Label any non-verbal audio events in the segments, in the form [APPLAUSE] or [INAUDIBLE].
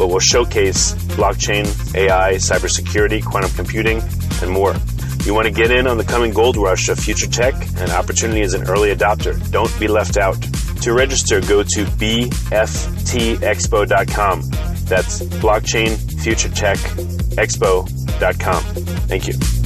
but will showcase blockchain, AI, cybersecurity, quantum computing, and more. You want to get in on the coming gold rush of future tech and opportunity as an early adopter. Don't be left out. To register, go to bftexpo.com. That's blockchainfuturetechexpo.com. Thank you.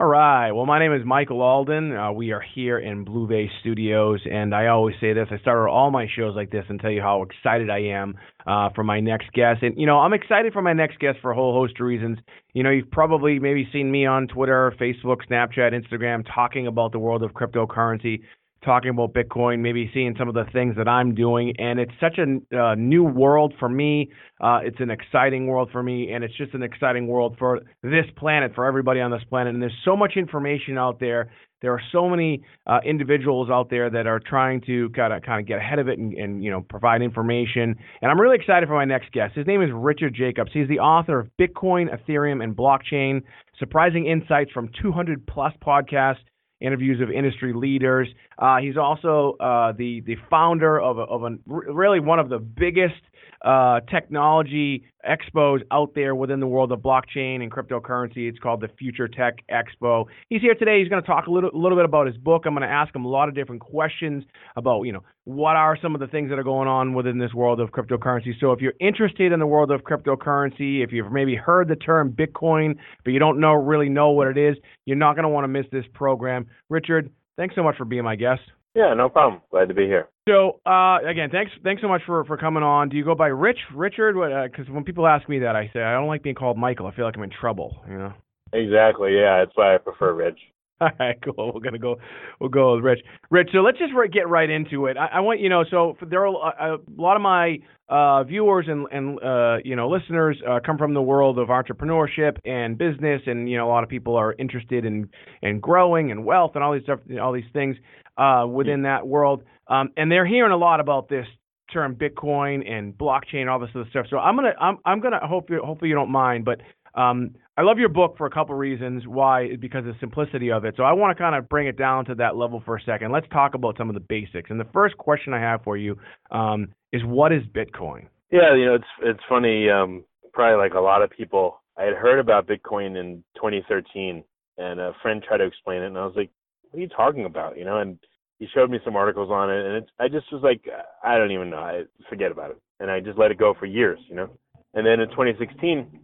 All right. Well, my name is Michael Alden. Uh, we are here in Blue Bay Studios, and I always say this. I start all my shows like this and tell you how excited I am uh, for my next guest. And, you know, I'm excited for my next guest for a whole host of reasons. You know, you've probably maybe seen me on Twitter, Facebook, Snapchat, Instagram talking about the world of cryptocurrency talking about Bitcoin, maybe seeing some of the things that I'm doing. And it's such a uh, new world for me. Uh, it's an exciting world for me, and it's just an exciting world for this planet, for everybody on this planet. And there's so much information out there. There are so many uh, individuals out there that are trying to kind of kind of get ahead of it and, and you know provide information. And I'm really excited for my next guest. His name is Richard Jacobs. He's the author of Bitcoin, Ethereum, and Blockchain: Surprising Insights from 200 plus podcasts interviews of industry leaders. Uh, he's also uh, the the founder of a, of a, really one of the biggest uh, technology expos out there within the world of blockchain and cryptocurrency. It's called the Future Tech Expo. He's here today. He's going to talk a little, little bit about his book. I'm going to ask him a lot of different questions about, you know, what are some of the things that are going on within this world of cryptocurrency. So if you're interested in the world of cryptocurrency, if you've maybe heard the term Bitcoin, but you don't know really know what it is, you're not going to want to miss this program. Richard, thanks so much for being my guest. Yeah, no problem. Glad to be here. So uh, again, thanks thanks so much for, for coming on. Do you go by Rich, Richard? Because uh, when people ask me that, I say I don't like being called Michael. I feel like I'm in trouble. You know. Exactly. Yeah, that's why I prefer Rich. [LAUGHS] All right, cool. We're gonna go. We'll go with Rich. Rich. So let's just get right into it. I, I want you know. So there are a, a lot of my uh, viewers and and uh, you know listeners uh, come from the world of entrepreneurship and business, and you know a lot of people are interested in in growing and wealth and all these stuff, all these things uh, within that world. Um, and they're hearing a lot about this term Bitcoin and blockchain, all this other stuff. So I'm gonna I'm I'm gonna hope you hopefully you don't mind, but um, I love your book for a couple reasons. Why? Because of the simplicity of it. So I want to kind of bring it down to that level for a second. Let's talk about some of the basics. And the first question I have for you um, is, what is Bitcoin? Yeah, you know, it's it's funny. Um, probably like a lot of people, I had heard about Bitcoin in 2013, and a friend tried to explain it, and I was like, "What are you talking about?" You know, and he showed me some articles on it, and it's I just was like, I don't even know, I forget about it, and I just let it go for years, you know. And then in 2016,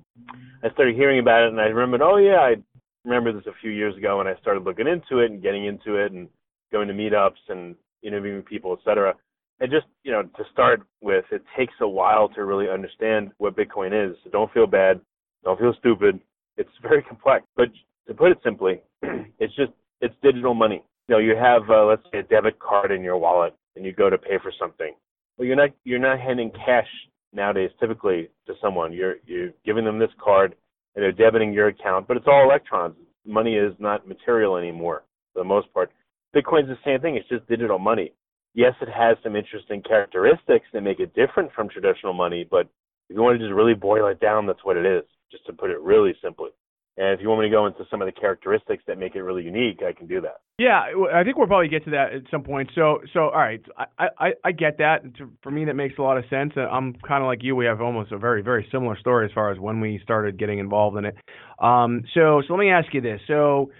I started hearing about it, and I remembered, oh yeah, I remember this a few years ago, and I started looking into it and getting into it and going to meetups and interviewing people, etc. and just you know to start with, it takes a while to really understand what Bitcoin is. So don't feel bad, don't feel stupid. It's [LAUGHS] very complex, but to put it simply, [CLEARS THROAT] it's just it's digital money. You know, you have uh, let's say a debit card in your wallet, and you go to pay for something. Well, you're not you're not handing cash nowadays typically to someone. You're you're giving them this card, and they're debiting your account, but it's all electrons. Money is not material anymore for the most part. Bitcoin's the same thing. It's just digital money. Yes, it has some interesting characteristics that make it different from traditional money, but if you want to just really boil it down, that's what it is, just to put it really simply. And if you want me to go into some of the characteristics that make it really unique, I can do that. Yeah, I think we'll probably get to that at some point. So, so all right, I I, I get that. For me, that makes a lot of sense. I'm kind of like you. We have almost a very very similar story as far as when we started getting involved in it. Um, so so let me ask you this. So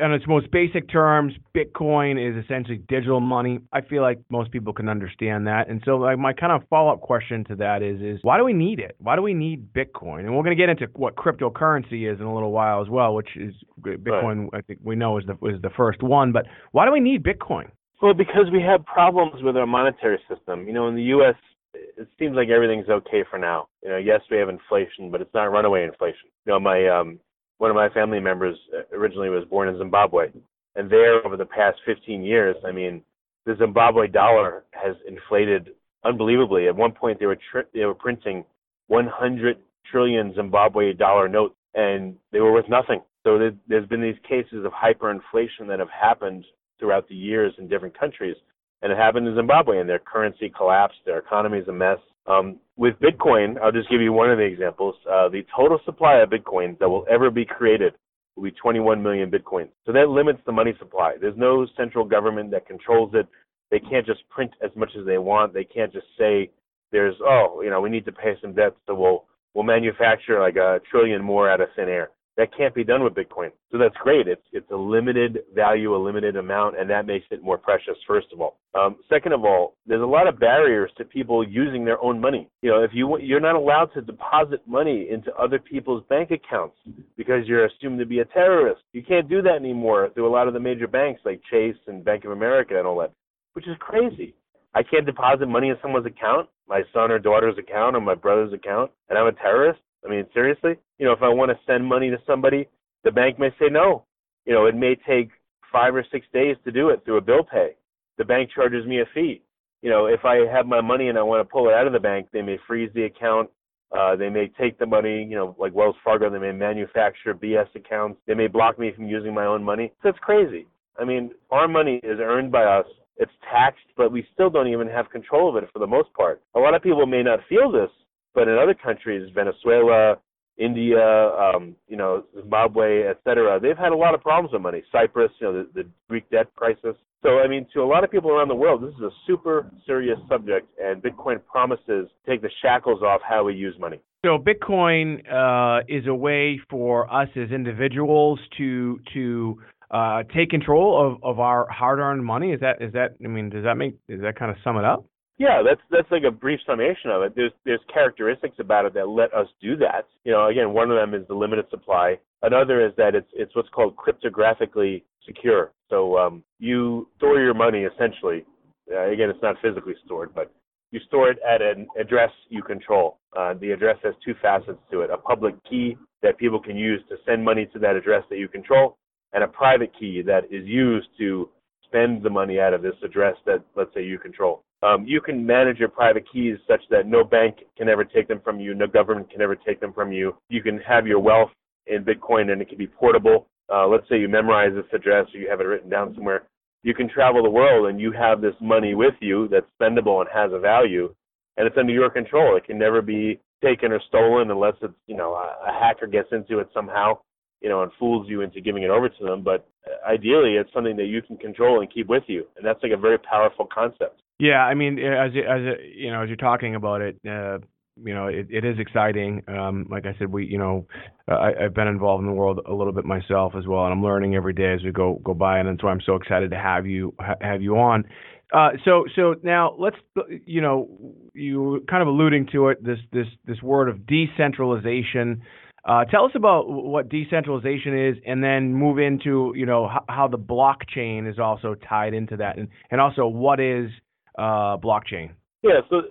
in its most basic terms, Bitcoin is essentially digital money. I feel like most people can understand that. And so like my kind of follow-up question to that is is why do we need it? Why do we need Bitcoin? And we're going to get into what cryptocurrency is in a little while as well, which is Bitcoin right. I think we know is the is the first one, but why do we need Bitcoin? Well, because we have problems with our monetary system. You know, in the US it seems like everything's okay for now. You know, yes, we have inflation, but it's not runaway inflation. You know, my um one of my family members uh, originally was born in Zimbabwe, and there over the past 15 years, I mean, the Zimbabwe dollar has inflated unbelievably. At one point, they were tri- they were printing 100 trillion Zimbabwe dollar notes, and they were worth nothing. So there's been these cases of hyperinflation that have happened throughout the years in different countries, and it happened in Zimbabwe, and their currency collapsed, their economy is a mess. Um, with Bitcoin, I'll just give you one of the examples. Uh, the total supply of Bitcoin that will ever be created will be 21 million Bitcoins. So that limits the money supply. There's no central government that controls it. They can't just print as much as they want. They can't just say there's oh you know we need to pay some debts so we'll we'll manufacture like a trillion more out of thin air. That can't be done with Bitcoin. So that's great. It's it's a limited value, a limited amount, and that makes it more precious. First of all. Um, second of all, there's a lot of barriers to people using their own money. You know, if you you're not allowed to deposit money into other people's bank accounts because you're assumed to be a terrorist. You can't do that anymore through a lot of the major banks like Chase and Bank of America and all that, which is crazy. I can't deposit money in someone's account, my son or daughter's account or my brother's account, and I'm a terrorist. I mean, seriously? You know, if I want to send money to somebody, the bank may say no. You know, it may take five or six days to do it through a bill pay. The bank charges me a fee. You know, if I have my money and I want to pull it out of the bank, they may freeze the account. Uh, they may take the money, you know, like Wells Fargo, they may manufacture BS accounts. They may block me from using my own money. That's crazy. I mean, our money is earned by us. It's taxed, but we still don't even have control of it for the most part. A lot of people may not feel this, but in other countries, Venezuela, India, um, you know, Zimbabwe, et cetera, they've had a lot of problems with money. Cyprus, you know, the, the Greek debt crisis. So, I mean, to a lot of people around the world, this is a super serious subject, and Bitcoin promises to take the shackles off how we use money. So, Bitcoin uh, is a way for us as individuals to to uh, take control of, of our hard-earned money. Is that is that? I mean, does that make does that kind of sum it up? Yeah, that's that's like a brief summation of it. There's there's characteristics about it that let us do that. You know, again, one of them is the limited supply. Another is that it's it's what's called cryptographically secure. So um, you store your money essentially. Uh, again, it's not physically stored, but you store it at an address you control. Uh, the address has two facets to it: a public key that people can use to send money to that address that you control, and a private key that is used to spend the money out of this address that, let's say, you control. Um, you can manage your private keys such that no bank can ever take them from you, no government can ever take them from you. You can have your wealth in Bitcoin and it can be portable. Uh, let's say you memorize this address or you have it written down somewhere. You can travel the world and you have this money with you that's spendable and has a value, and it's under your control. It can never be taken or stolen unless it's you know a, a hacker gets into it somehow you know, and fools you into giving it over to them. But ideally, it's something that you can control and keep with you, and that's like a very powerful concept. Yeah, I mean, as as you know, as you're talking about it, uh, you know, it, it is exciting. Um, like I said, we, you know, I, I've been involved in the world a little bit myself as well, and I'm learning every day as we go go by, and that's why I'm so excited to have you ha- have you on. Uh, so so now let's you know you kind of alluding to it this this this word of decentralization uh, tell us about what decentralization is, and then move into you know how, how the blockchain is also tied into that, and and also what is uh, blockchain? Yeah, so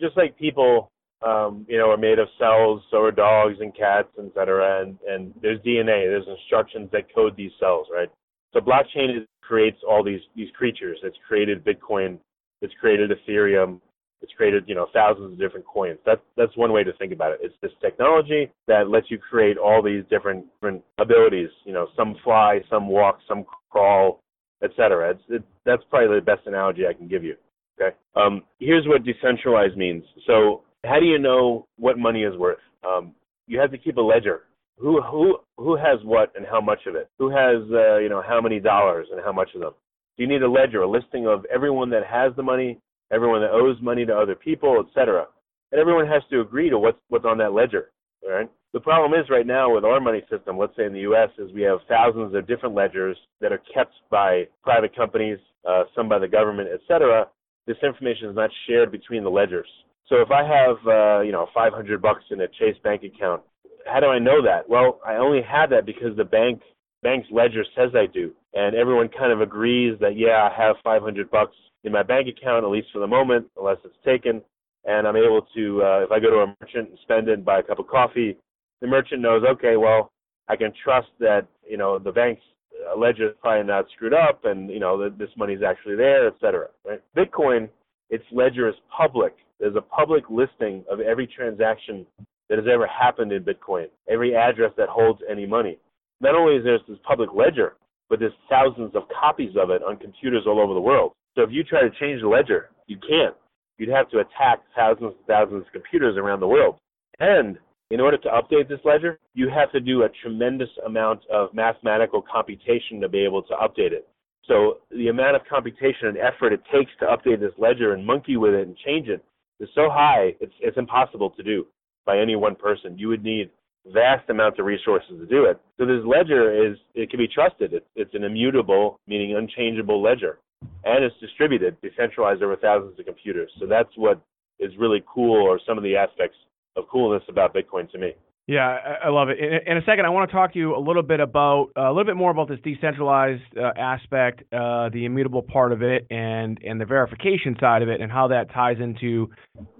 just like people, um, you know, are made of cells, so are dogs and cats, et cetera, and, and there's DNA, there's instructions that code these cells, right? So blockchain is, creates all these these creatures. It's created Bitcoin, it's created Ethereum, it's created, you know, thousands of different coins. That's that's one way to think about it. It's this technology that lets you create all these different different abilities. You know, some fly, some walk, some crawl, etc. It's it, that's probably the best analogy I can give you. Okay. Um, here's what decentralized means. So how do you know what money is worth? Um, you have to keep a ledger. Who who who has what and how much of it? Who has uh, you know how many dollars and how much of them? Do you need a ledger, a listing of everyone that has the money, everyone that owes money to other people, etc. And everyone has to agree to what's what's on that ledger. All right. The problem is right now with our money system, let's say in the U.S., is we have thousands of different ledgers that are kept by private companies, uh, some by the government, etc. This information is not shared between the ledgers. So if I have, uh, you know, 500 bucks in a Chase bank account, how do I know that? Well, I only have that because the bank bank's ledger says I do, and everyone kind of agrees that yeah, I have 500 bucks in my bank account, at least for the moment, unless it's taken. And I'm able to, uh, if I go to a merchant and spend it and buy a cup of coffee, the merchant knows, okay, well, I can trust that, you know, the bank's ledger is probably not screwed up and, you know, that this money's actually there, et cetera. Right? Bitcoin, its ledger is public. There's a public listing of every transaction that has ever happened in Bitcoin, every address that holds any money. Not only is there this public ledger, but there's thousands of copies of it on computers all over the world. So if you try to change the ledger, you can't. You'd have to attack thousands and thousands of computers around the world. And in order to update this ledger, you have to do a tremendous amount of mathematical computation to be able to update it. So the amount of computation and effort it takes to update this ledger and monkey with it and change it is so high, it's, it's impossible to do by any one person. You would need vast amounts of resources to do it. So this ledger is, it can be trusted. It's, it's an immutable, meaning unchangeable ledger and it's distributed, decentralized over thousands of computers. So that's what is really cool, or some of the aspects of coolness about Bitcoin to me. Yeah, I love it. In a second, I want to talk to you a little bit about uh, a little bit more about this decentralized uh, aspect, uh, the immutable part of it, and and the verification side of it, and how that ties into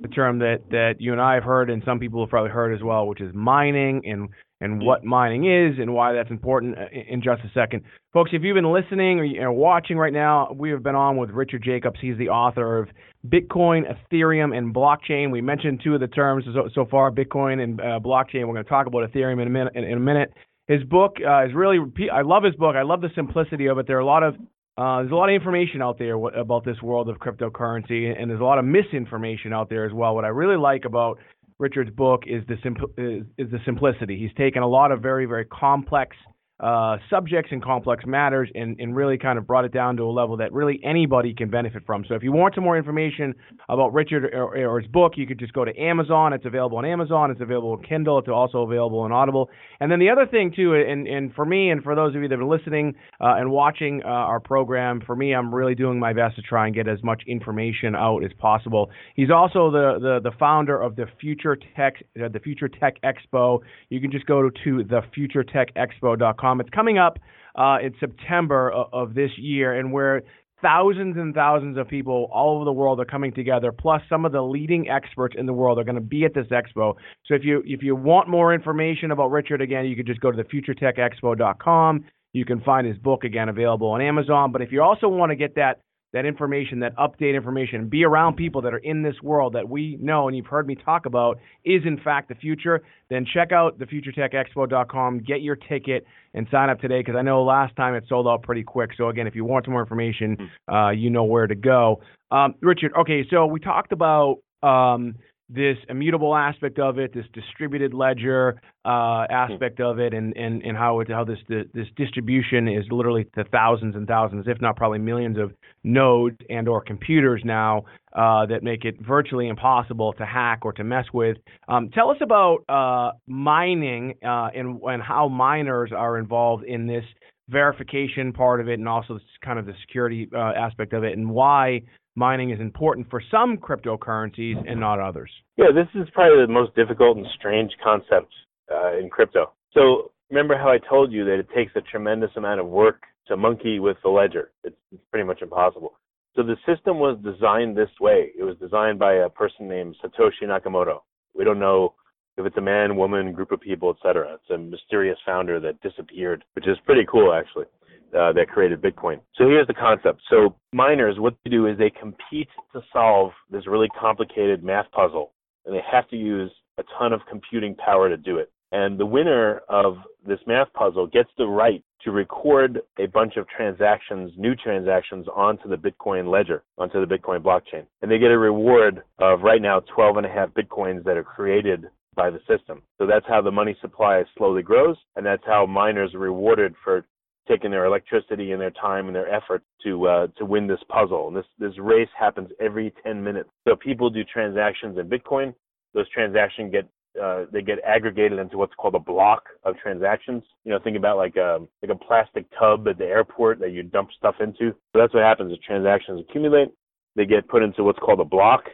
the term that that you and I have heard, and some people have probably heard as well, which is mining, and and what mining is and why that's important uh, in just a second. Folks, if you've been listening or you're watching right now, we have been on with Richard Jacobs. He's the author of Bitcoin, Ethereum, and Blockchain. We mentioned two of the terms so, so far, Bitcoin and uh, blockchain. We're going to talk about Ethereum in a minute. In, in a minute. His book uh, is really, I love his book. I love the simplicity of it. There are a lot of uh, there's a lot of information out there about this world of cryptocurrency, and there's a lot of misinformation out there as well. What I really like about Richard's book is the simp- is, is the simplicity. He's taken a lot of very very complex uh, subjects and complex matters and, and really kind of brought it down to a level that really anybody can benefit from. So if you want some more information about Richard or, or, his book, you could just go to Amazon. It's available on Amazon. It's available on Kindle. It's also available on Audible. And then the other thing too, and, and for me and for those of you that are listening uh, and watching uh, our program, for me, I'm really doing my best to try and get as much information out as possible. He's also the the, the founder of the Future Tech uh, the Future Tech Expo. You can just go to, to thefuturetechexpo.com it's coming up uh, in September of, of this year, and where thousands and thousands of people all over the world are coming together plus some of the leading experts in the world are going to be at this expo. So if you if you want more information about richard again you can just go to thefuturetechexpo.com you can find his book again available on amazon. But if you also want to get that that information, that update information, be around people that are in this world that we know and you've heard me talk about is in fact the future, then check out thefuturetechexpo.com, get your ticket, and sign up today because I know last time it sold out pretty quick. So again, if you want some more information, hmm. uh, you know where to go. Um, Richard, okay, so we talked about um, this immutable aspect of it, this distributed ledger uh, aspect of it, and, and, and how it, how this this distribution is literally to thousands and thousands, if not probably millions of nodes and or computers now uh, that make it virtually impossible to hack or to mess with. Um, tell us about uh, mining uh, and and how miners are involved in this verification part of it, and also kind of the security uh, aspect of it, and why mining is important for some cryptocurrencies and not others. Yeah, this is probably the most difficult and strange concept uh, in crypto. So remember how I told you that it takes a tremendous amount of work to monkey with the ledger. It's, it's pretty much impossible. So the system was designed this way. It was designed by a person named Satoshi Nakamoto. We don't know if it's a man, woman, group of people, etc. It's a mysterious founder that disappeared, which is pretty cool actually. Uh, that created Bitcoin. So here's the concept. So miners, what they do is they compete to solve this really complicated math puzzle, and they have to use a ton of computing power to do it. And the winner of this math puzzle gets the right to record a bunch of transactions, new transactions, onto the Bitcoin ledger, onto the Bitcoin blockchain. And they get a reward of right now 12 and a half Bitcoins that are created by the system. So that's how the money supply slowly grows, and that's how miners are rewarded for taking their electricity and their time and their effort to uh, to win this puzzle. And this this race happens every 10 minutes. So people do transactions in Bitcoin. Those transactions get uh, they get aggregated into what's called a block of transactions. You know, think about like a um, like a plastic tub at the airport that you dump stuff into. So that's what happens. The transactions accumulate. They get put into what's called a block,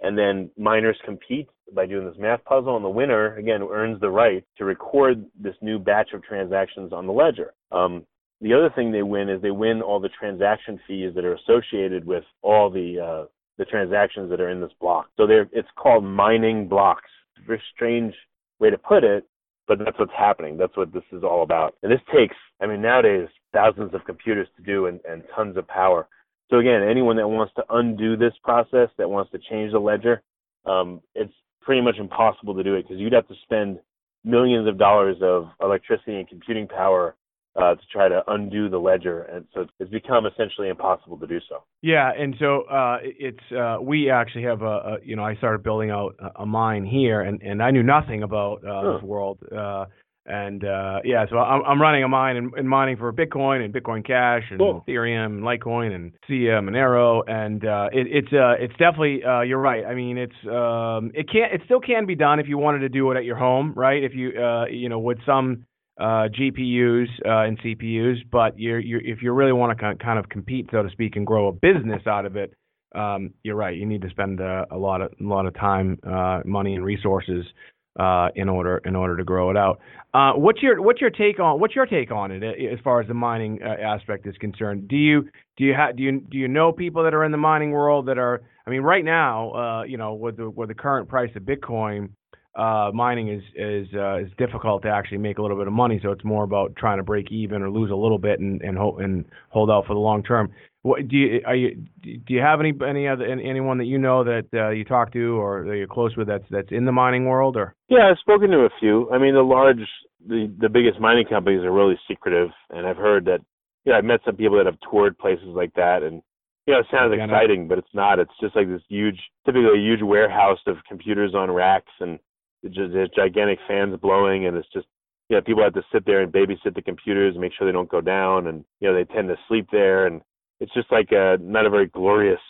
and then miners compete by doing this math puzzle, and the winner again earns the right to record this new batch of transactions on the ledger. Um, the other thing they win is they win all the transaction fees that are associated with all the uh, the transactions that are in this block. So they're it's called mining blocks very strange way to put it, but that's what's happening. That's what this is all about. And this takes, I mean, nowadays, thousands of computers to do and, and tons of power. So again, anyone that wants to undo this process, that wants to change the ledger, um, it's pretty much impossible to do it because you'd have to spend millions of dollars of electricity and computing power uh, to try to undo the ledger, and so it's become essentially impossible to do so. Yeah, and so uh, it's uh, we actually have a, a, you know I started building out a, a mine here, and and I knew nothing about uh, huh. this world, uh, and uh, yeah, so I'm, I'm running a mine and, and mining for Bitcoin and Bitcoin Cash and cool. Ethereum and Litecoin and Sia Monero, and uh, it, it's uh, it's definitely uh, you're right. I mean, it's um, it can't it still can be done if you wanted to do it at your home, right? If you uh, you know with some uh, GPUs uh, and CPUs, but you're, you're, if you really want to kind of compete, so to speak, and grow a business out of it, um, you're right. You need to spend a, a lot of a lot of time, uh, money, and resources uh, in order in order to grow it out. Uh, what's your what's your take on what's your take on it as far as the mining uh, aspect is concerned? Do you do you do you do you know people that are in the mining world that are? I mean, right now, uh, you know, with the with the current price of Bitcoin, uh, mining is is uh, is difficult to actually make a little bit of money. So it's more about trying to break even or lose a little bit and and, ho- and hold out for the long term. What do you are you do you have any any other anyone that you know that uh, you talk to or that you're close with that's that's in the mining world or? Yeah, I've spoken to a few. I mean, the large the the biggest mining companies are really secretive, and I've heard that. Yeah, I've met some people that have toured places like that, and you know, it sounds exciting, but it's not. It's just like this huge, typically a huge warehouse of computers on racks, and there's gigantic fans blowing, and it's just you know people have to sit there and babysit the computers and make sure they don't go down, and you know they tend to sleep there, and it's just like a not a very glorious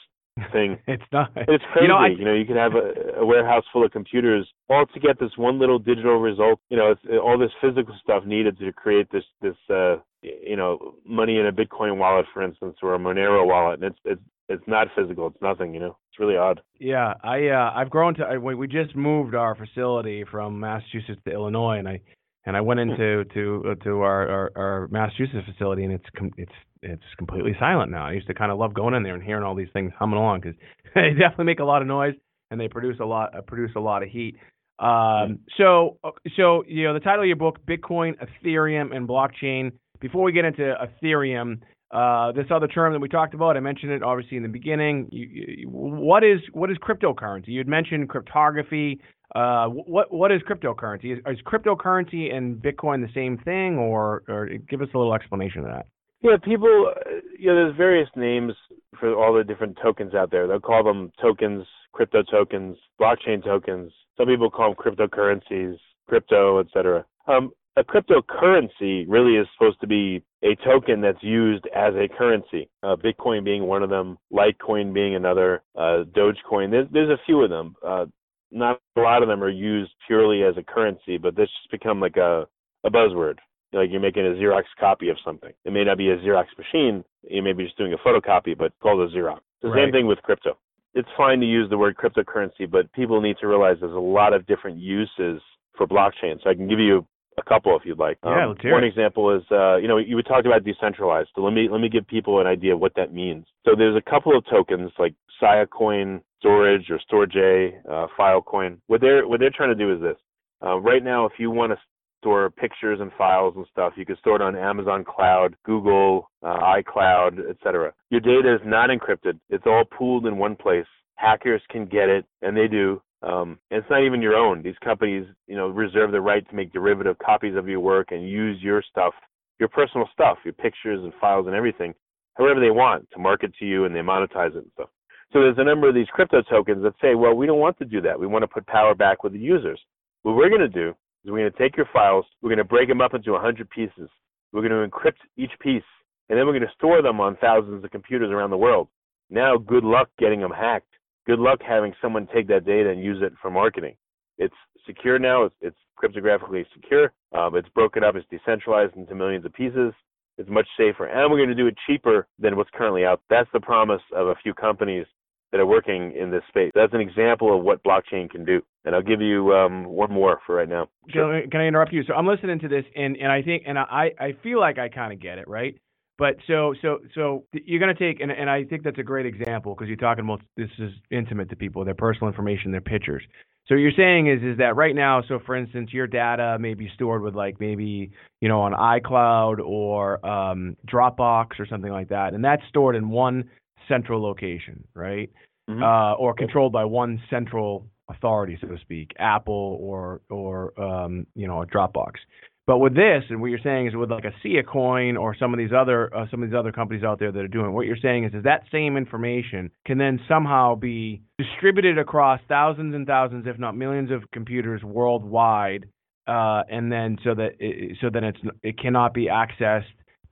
thing. [LAUGHS] it's not. It's crazy. You know, I, you know, you could have a, a warehouse full of computers all to get this one little digital result. You know, it's all this physical stuff needed to create this this uh you know money in a Bitcoin wallet, for instance, or a Monero wallet, and it's it's it's not physical. It's nothing. You know, it's really odd. Yeah, I uh, I've grown to. I, we just moved our facility from Massachusetts to Illinois, and I and I went hmm. into to uh, to our, our our Massachusetts facility, and it's com- it's it's completely silent now. I used to kind of love going in there and hearing all these things humming along because [LAUGHS] they definitely make a lot of noise and they produce a lot uh, produce a lot of heat. Um, so uh, so you know the title of your book, Bitcoin, Ethereum, and blockchain. Before we get into Ethereum, uh, this other term that we talked about, I mentioned it obviously in the beginning. You, you, what is what is cryptocurrency? You had mentioned cryptography. Uh, what what is cryptocurrency? Is, is, cryptocurrency and Bitcoin the same thing, or or give us a little explanation of that? Yeah, people. You know, there's various names for all the different tokens out there. They'll call them tokens, crypto tokens, blockchain tokens. Some people call them cryptocurrencies, crypto, etc. Um, a cryptocurrency really is supposed to be a token that's used as a currency. Uh, Bitcoin being one of them, Litecoin being another, uh, Dogecoin. There's, there's a few of them. Uh, not a lot of them are used purely as a currency, but this just become like a, a buzzword. Like you're making a Xerox copy of something. It may not be a Xerox machine. You may be just doing a photocopy, but called a Xerox. The right. same thing with crypto. It's fine to use the word cryptocurrency, but people need to realize there's a lot of different uses for blockchain. So I can give you a couple if you'd like. Yeah, um, let's hear One it. example is, uh, you know, you would talk about decentralized. So let me let me give people an idea of what that means. So there's a couple of tokens like Siacoin Storage or Storj, uh, Filecoin. What they're what they're trying to do is this. Uh, right now, if you want to store pictures and files and stuff, you can store it on Amazon Cloud, Google, uh, iCloud, etc. Your data is not encrypted. It's all pooled in one place. Hackers can get it, and they do. Um, and it's not even your own. These companies, you know, reserve the right to make derivative copies of your work and use your stuff, your personal stuff, your pictures and files and everything, however they want to market to you and they monetize it and stuff. So there's a number of these crypto tokens that say, well, we don't want to do that. We want to put power back with the users. What we're going to do is we're going to take your files, we're going to break them up into 100 pieces. We're going to encrypt each piece, and then we're going to store them on thousands of computers around the world. Now, good luck getting them hacked good luck having someone take that data and use it for marketing. It's secure now. It's, it's cryptographically secure. Um, it's broken up. It's decentralized into millions of pieces. It's much safer, and we're going to do it cheaper than what's currently out. That's the promise of a few companies that are working in this space. That's an example of what blockchain can do. And I'll give you um, one more for right now. Sure. Can I interrupt you? So I'm listening to this, and and I think, and I I feel like I kind of get it, right? But so so so you're going to take and and I think that's a great example because you're talking about this is intimate to people, their personal information, their pictures. So you're saying is is that right now, so for instance, your data may be stored with like maybe you know on iCloud or um, Dropbox or something like that, and that's stored in one central location, right? Mm-hmm. Uh, or controlled by one central authority, so to speak, Apple or or um, you know a Dropbox. But with this, and what you're saying is with like a Sia coin or some of these other uh, some of these other companies out there that are doing, what you're saying is is that same information can then somehow be distributed across thousands and thousands, if not millions, of computers worldwide, uh, and then so that it, so then it's it cannot be accessed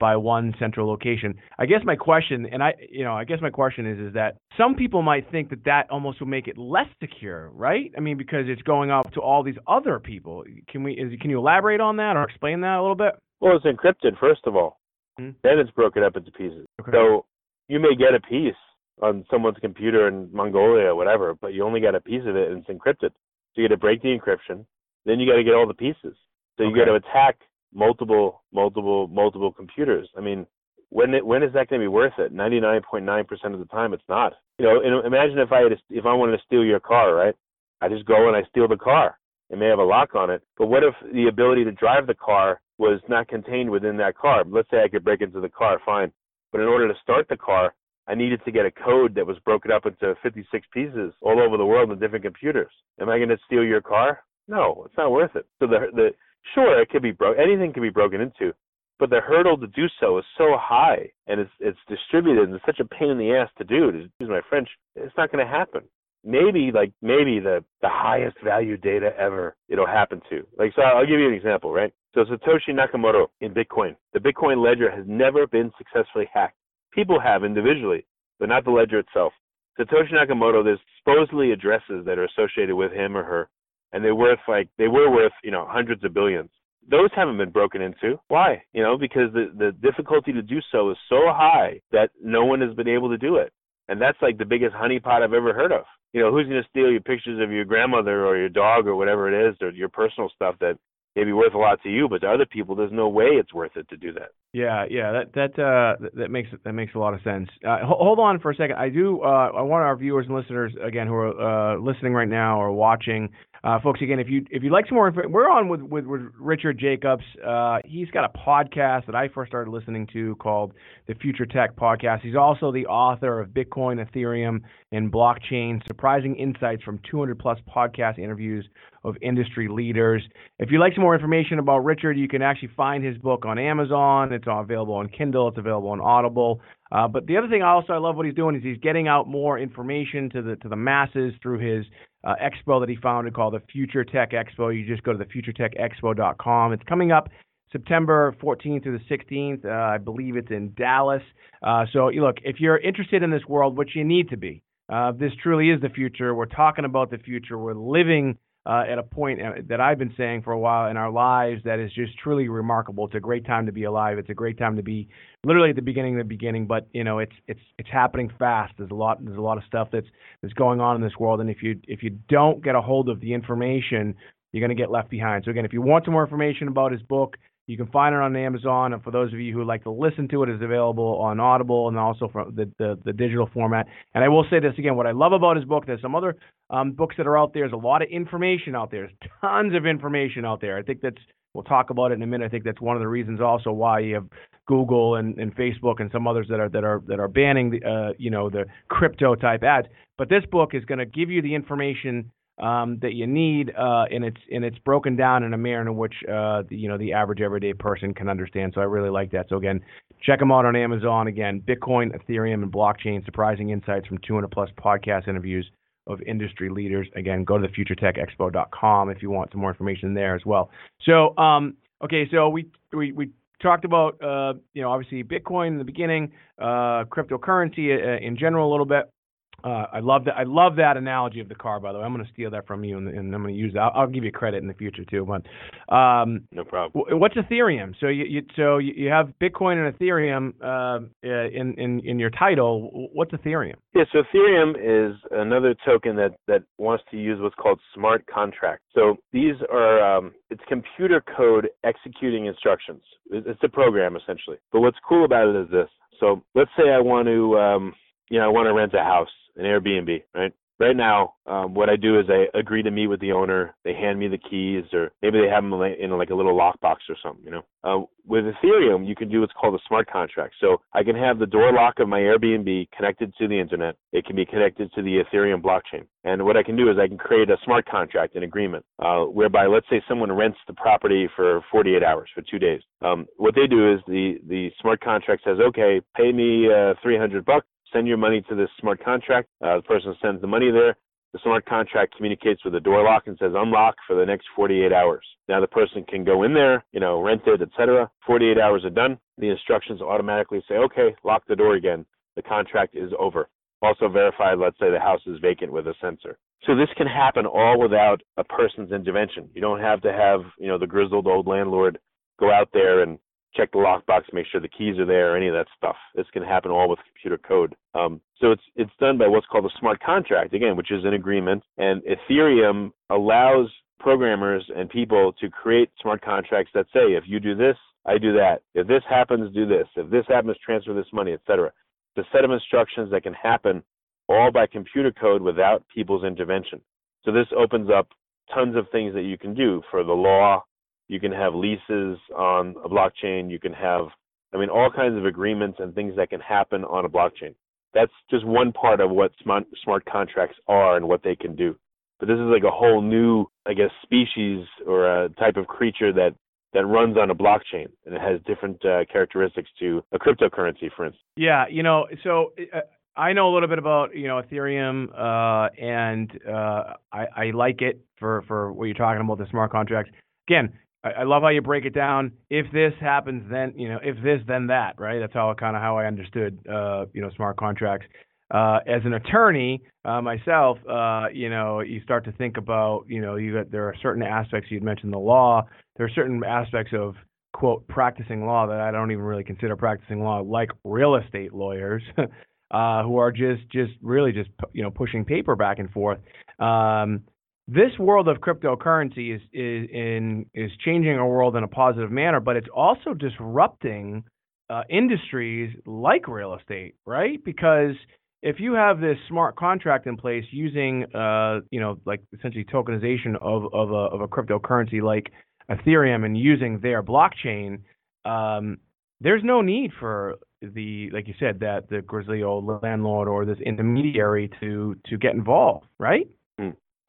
by one central location. I guess my question, and I, you know, I guess my question is, is that some people might think that that almost will make it less secure, right? I mean, because it's going out to all these other people. Can we, is, can you elaborate on that or explain that a little bit? Well, it's encrypted first of all. Hmm. Then it's broken up into pieces. Okay. So you may get a piece on someone's computer in Mongolia or whatever, but you only got a piece of it and it's encrypted. So you got to break the encryption. Then you got to get all the pieces. So you Okay. got to attack multiple, multiple, multiple computers. I mean, when it, when is that going to be worth it? Ninety nine point nine percent of the time, it's not. You know, imagine if I had to, if I wanted to steal your car, right? I just go and I steal the car. It may have a lock on it, but what if the ability to drive the car was not contained within that car? Let's say I could break into the car, fine, but in order to start the car, I needed to get a code that was broken up into 56 pieces all over the world on different computers. Am I going to steal your car? No, it's not worth it. So the the sure it could be broke. Anything can be broken into, but the hurdle to do so is so high, and it's it's distributed and it's such a pain in the ass to do. To use my French, it's not going to happen. Maybe like maybe the the highest value data ever it'll happen to. Like so, I'll give you an example, right? So Satoshi Nakamoto in Bitcoin, the Bitcoin ledger has never been successfully hacked. People have individually, but not the ledger itself. Satoshi Nakamoto, there's supposedly addresses that are associated with him or her, and they're worth like they were worth you know hundreds of billions. Those haven't been broken into. Why? You know, because the the difficulty to do so is so high that no one has been able to do it, and that's like the biggest honeypot I've ever heard of. You know, who's going to steal your pictures of your grandmother or your dog or whatever it is, or your personal stuff that may be worth a lot to you, but to other people, there's no way it's worth it to do that. Yeah, yeah, that that uh, that- makes that makes a lot of sense. Uh, ho- hold on for a second. I do. Uh, I want our viewers and listeners again who are uh, listening right now or watching, uh, folks. Again, if you if you'd like some more info, we're on with with, with Richard Jacobs. Uh, he's got a podcast that I first started listening to called the Future Tech Podcast. He's also the author of Bitcoin, Ethereum, and Blockchain: Surprising Insights from 200 plus podcast interviews of industry leaders. If you'd like some more information about Richard, you can actually find his book on Amazon. It's available on Kindle. It's available on Audible. Uh, but the other thing also I love what he's doing is he's getting out more information to the to the masses through his uh, expo that he founded called the Future Tech Expo. You just go to the futuretechexpo.com. It's coming up September 14th through the 16th. Uh, I believe it's in Dallas. Uh, so look, if you're interested in this world, which you need to be, uh, this truly is the future. We're talking about the future. We're living uh, at a point uh, that I've been saying for a while in our lives that is just truly remarkable. It's a great time to be alive. It's a great time to be literally at the beginning of the beginning, but you know it's it's it's happening fast. There's a lot there's a lot of stuff that's that's going on in this world, and if you if you don't get a hold of the information you're going to get left behind. So again, if you want some more information about his book, you can find it on Amazon. And for those of you who like to listen to it, it's available on Audible and also from the, the, the digital format. And I will say this again: what I love about his book, there's some other um, books that are out there. There's a lot of information out there. There's tons of information out there. I think that's we'll talk about it in a minute. I think that's one of the reasons also why you have Google and, and Facebook and some others that are that are that are banning the uh, you know the crypto type ads. But this book is going to give you the information um, that you need, uh, and it's and it's broken down in a manner in which uh, the, you know the average everyday person can understand. So I really like that. So again, check them out on Amazon. Again, Bitcoin, Ethereum, and blockchain: surprising insights from 200 plus podcast interviews of industry leaders. Again, go to the FutureTechExpo.com if you want some more information there as well. So um, okay, so we we we talked about uh, you know obviously Bitcoin in the beginning, uh, cryptocurrency uh, in general a little bit. Uh, I love that. I love that analogy of the car. By the way, I'm going to steal that from you, and, and I'm going to use that. I'll, I'll, give you credit in the future too. But um, no problem. what's Ethereum? So you, you so you have Bitcoin and Ethereum uh, in in in your title. What's Ethereum? Yeah, so Ethereum is another token that that wants to use what's called smart contracts. So these are um, it's computer code executing instructions. It's a program essentially. But what's cool about it is this. So let's say I want to um, you know I want to rent a house an Airbnb, right? Right now, um, what I do is I agree to meet with the owner. They hand me the keys, or maybe they have them in like a little lockbox or something. You know, uh, with Ethereum, you can do what's called a smart contract. So I can have the door lock of my Airbnb connected to the internet. It can be connected to the Ethereum blockchain. And what I can do is I can create a smart contract, an agreement, uh, whereby let's say someone rents the property for 48 hours, for two days. Um, what they do is the the smart contract says, okay, pay me uh, 300 bucks send your money to this smart contract. Uh, the person sends the money there. The smart contract communicates with the door lock and says unlock for the next 48 hours. Now the person can go in there, you know, rent it, etc. 48 hours are done. The instructions automatically say, okay, lock the door again. The contract is over. Also verify, let's say the house is vacant with a sensor. So this can happen all without a person's intervention. You don't have to have, you know, the grizzled old landlord go out there and check the lockbox, make sure the keys are there, any of that stuff. This can happen all with computer code. Um, so it's it's done by what's called a smart contract, again, which is an agreement. And Ethereum allows programmers and people to create smart contracts that say, if you do this, I do that. If this happens, do this. If this happens, transfer this money, etc. It's a set of instructions that can happen all by computer code without people's intervention. So this opens up tons of things that you can do for the law, you can have leases on a blockchain. You can have, I mean, all kinds of agreements and things that can happen on a blockchain. That's just one part of what smart, smart contracts are and what they can do. But this is like a whole new, I guess, species or a type of creature that that runs on a blockchain and it has different uh, characteristics to a cryptocurrency, for instance. Yeah, you know, so uh, I know a little bit about you know Ethereum, uh, and uh, I, I like it for for what you're talking about the smart contracts. Again, I, I love how you break it down. If this happens, then you know, if this, then that, right? That's how kind of how I understood, uh, you know, smart contracts. Uh, as an attorney uh, myself, uh, you know, you start to think about, you know, you got there are certain aspects you'd mentioned the law. There are certain aspects of quote practicing law that I don't even really consider practicing law, like real estate lawyers, [LAUGHS] uh, who are just just really just you know pushing paper back and forth. Um, this world of cryptocurrency is is in is changing our world in a positive manner, but it's also disrupting uh, industries like real estate, right? Because if you have this smart contract in place using, uh, you know, like essentially tokenization of of a, of a cryptocurrency like Ethereum and using their blockchain, um, there's no need for the like you said that the grizzly old landlord or this intermediary to to get involved, right?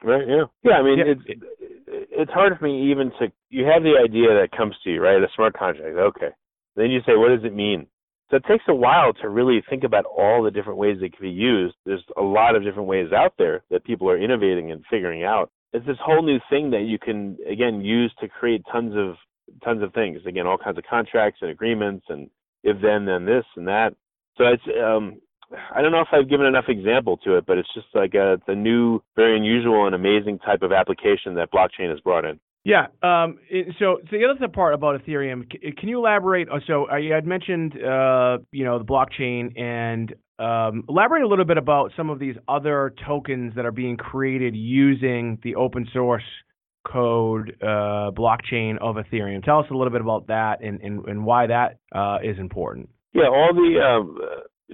Right. Yeah. Yeah. I mean, yeah. it's it's hard for me even to. You have the idea that comes to you, right? A smart contract. Okay. Then you say, what does it mean? So it takes a while to really think about all the different ways they can be used. There's a lot of different ways out there that people are innovating and figuring out. It's this whole new thing that you can again use to create tons of tons of things. Again, all kinds of contracts and agreements and if then then this and that. So it's um I don't know if I've given enough example to it, but it's just like a, it's a new, very unusual and amazing type of application that blockchain has brought in. Yeah. Um, so, so the other part about Ethereum, can you elaborate? Uh, so uh, you had mentioned, uh, you know, the blockchain, and um, elaborate a little bit about some of these other tokens that are being created using the open source code uh, blockchain of Ethereum. Tell us a little bit about that and, and, and why that uh, is important. Yeah, all the um,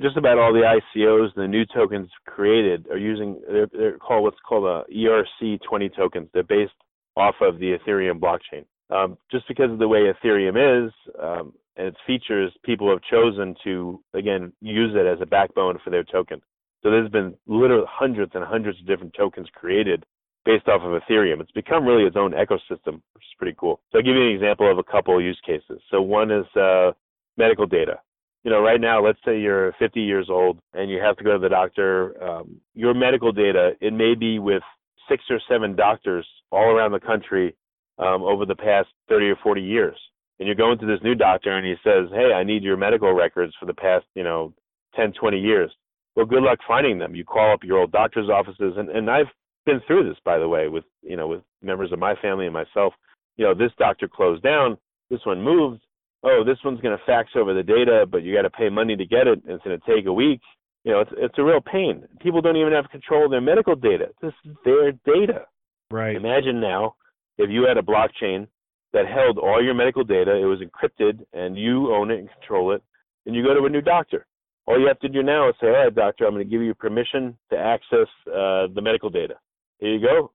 just about all the ICOs, the new tokens created are using they're, they're called what's called a ERC20 tokens. They're based off of the Ethereum blockchain. Um, just because of the way Ethereum is um, and its features, people have chosen to again use it as a backbone for their token. So there's been literally hundreds and hundreds of different tokens created based off of Ethereum. It's become really its own ecosystem, which is pretty cool. So I'll give you an example of a couple use cases. So one is uh, medical data you know, right now, let's say you're 50 years old and you have to go to the doctor. Um, your medical data, it may be with six or seven doctors all around the country um, over the past 30 or 40 years. And you're going to this new doctor and he says, hey, I need your medical records for the past, you know, 10, 20 years. Well, good luck finding them. You call up your old doctor's offices. And, and I've been through this, by the way, with, you know, with members of my family and myself. You know, this doctor closed down. This one moved oh, this one's going to fax over the data, but you got to pay money to get it. And it's going to take a week. You know, it's it's a real pain. People don't even have control of their medical data. This is their data. Right. Imagine now if you had a blockchain that held all your medical data, it was encrypted, and you own it and control it, and you go to a new doctor. All you have to do now is say, all right, doctor, I'm going to give you permission to access uh, the medical data. Here you go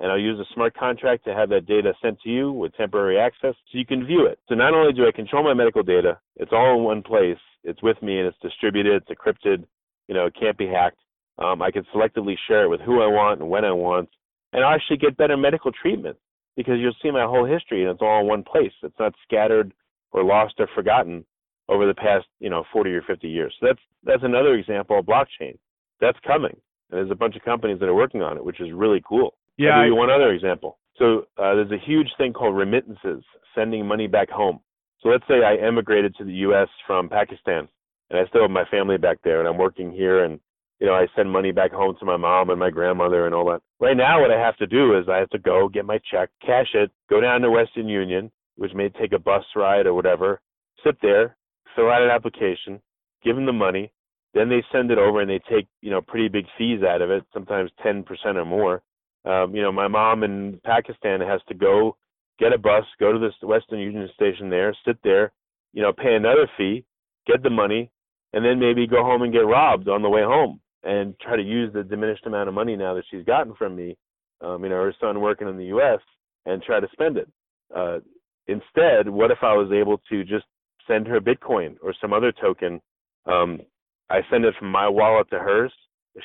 and I'll use a smart contract to have that data sent to you with temporary access so you can view it. So not only do I control my medical data, it's all in one place, it's with me and it's distributed, it's encrypted, you know, it can't be hacked. Um, I can selectively share it with who I want and when I want, and I actually get better medical treatment because you'll see my whole history and it's all in one place. It's not scattered or lost or forgotten over the past, you know, 40 or 50 years. So that's that's another example of blockchain. That's coming. And there's a bunch of companies that are working on it, which is really cool. Yeah. I'll give you one other example. So uh, there's a huge thing called remittances, sending money back home. So let's say I emigrated to the U.S. from Pakistan, and I still have my family back there, and I'm working here, and you know I send money back home to my mom and my grandmother and all that. Right now, what I have to do is I have to go get my check, cash it, go down to Western Union, which may take a bus ride or whatever, sit there, fill out an application, give them the money, then they send it over and they take you know pretty big fees out of it, sometimes 10% or more um, you know, my mom in Pakistan has to go get a bus, go to this Western Union station there, sit there, you know, pay another fee, get the money, and then maybe go home and get robbed on the way home and try to use the diminished amount of money now that she's gotten from me, um, you know, her son working in the U.S. and try to spend it. Uh, instead, what if I was able to just send her Bitcoin or some other token? Um, I send it from my wallet to hers.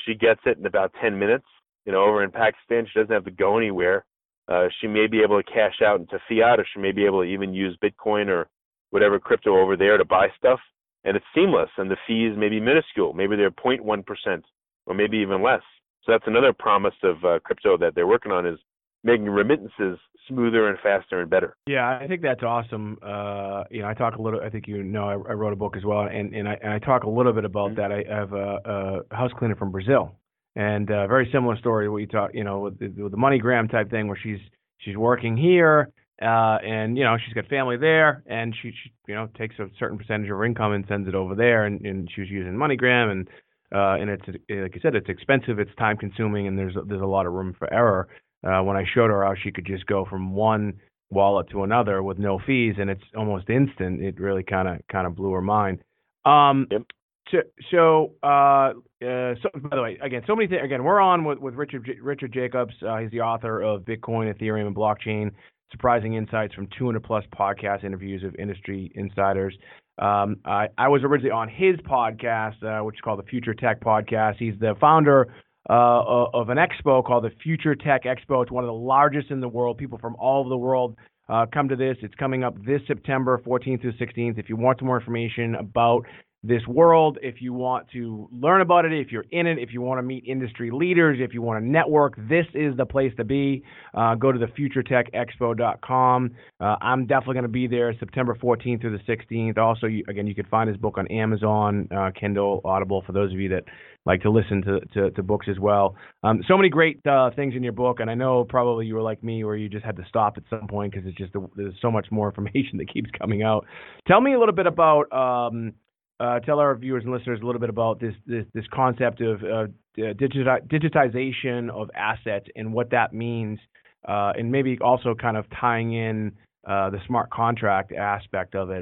She gets it in about 10 minutes you know, over in Pakistan, she doesn't have to go anywhere. Uh, she may be able to cash out into fiat, or she may be able to even use Bitcoin or whatever crypto over there to buy stuff. And it's seamless, and the fees may be minuscule. Maybe they're 0.1%, or maybe even less. So that's another promise of uh, crypto that they're working on is making remittances smoother and faster and better. Yeah, I think that's awesome. Uh, you know, I talk a little. I think you know, I, I wrote a book as well, and and I, and I talk a little bit about mm-hmm. that. I have a, a house cleaner from Brazil, and uh, very similar story what you talk, you know, with the, with the MoneyGram type thing where she's she's working here, uh, and you know she's got family there, and she, she you know takes a certain percentage of her income and sends it over there, and, and she was using MoneyGram, and uh, and it's like you said, it's expensive, it's time consuming, and there's there's a lot of room for error. Uh, when I showed her how she could just go from one wallet to another with no fees, and it's almost instant, it really kind of kind of blew her mind. Um, yep. So, so, uh, uh, so, by the way, again, so many things. Again, we're on with, with Richard J- Richard Jacobs. Uh, he's the author of Bitcoin, Ethereum, and Blockchain: Surprising Insights from 200 plus podcast interviews of industry insiders. Um, I, I was originally on his podcast, uh, which is called the Future Tech Podcast. He's the founder uh, of an expo called the Future Tech Expo. It's one of the largest in the world. People from all over the world uh, come to this. It's coming up this September 14th through 16th. If you want some more information about this world. If you want to learn about it, if you're in it, if you want to meet industry leaders, if you want to network, this is the place to be. Uh, go to the futuretechexpo.com. Uh, I'm definitely going to be there September 14th through the 16th. Also, you, again, you can find his book on Amazon, uh, Kindle, Audible, for those of you that like to listen to, to, to books as well. Um, so many great uh, things in your book, and I know probably you were like me, where you just had to stop at some point because it's just there's so much more [LAUGHS] information that keeps coming out. Tell me a little bit about um, uh, tell our viewers and listeners a little bit about this this, this concept of uh, digiti- digitization of assets and what that means uh, and maybe also kind of tying in uh, the smart contract aspect of it.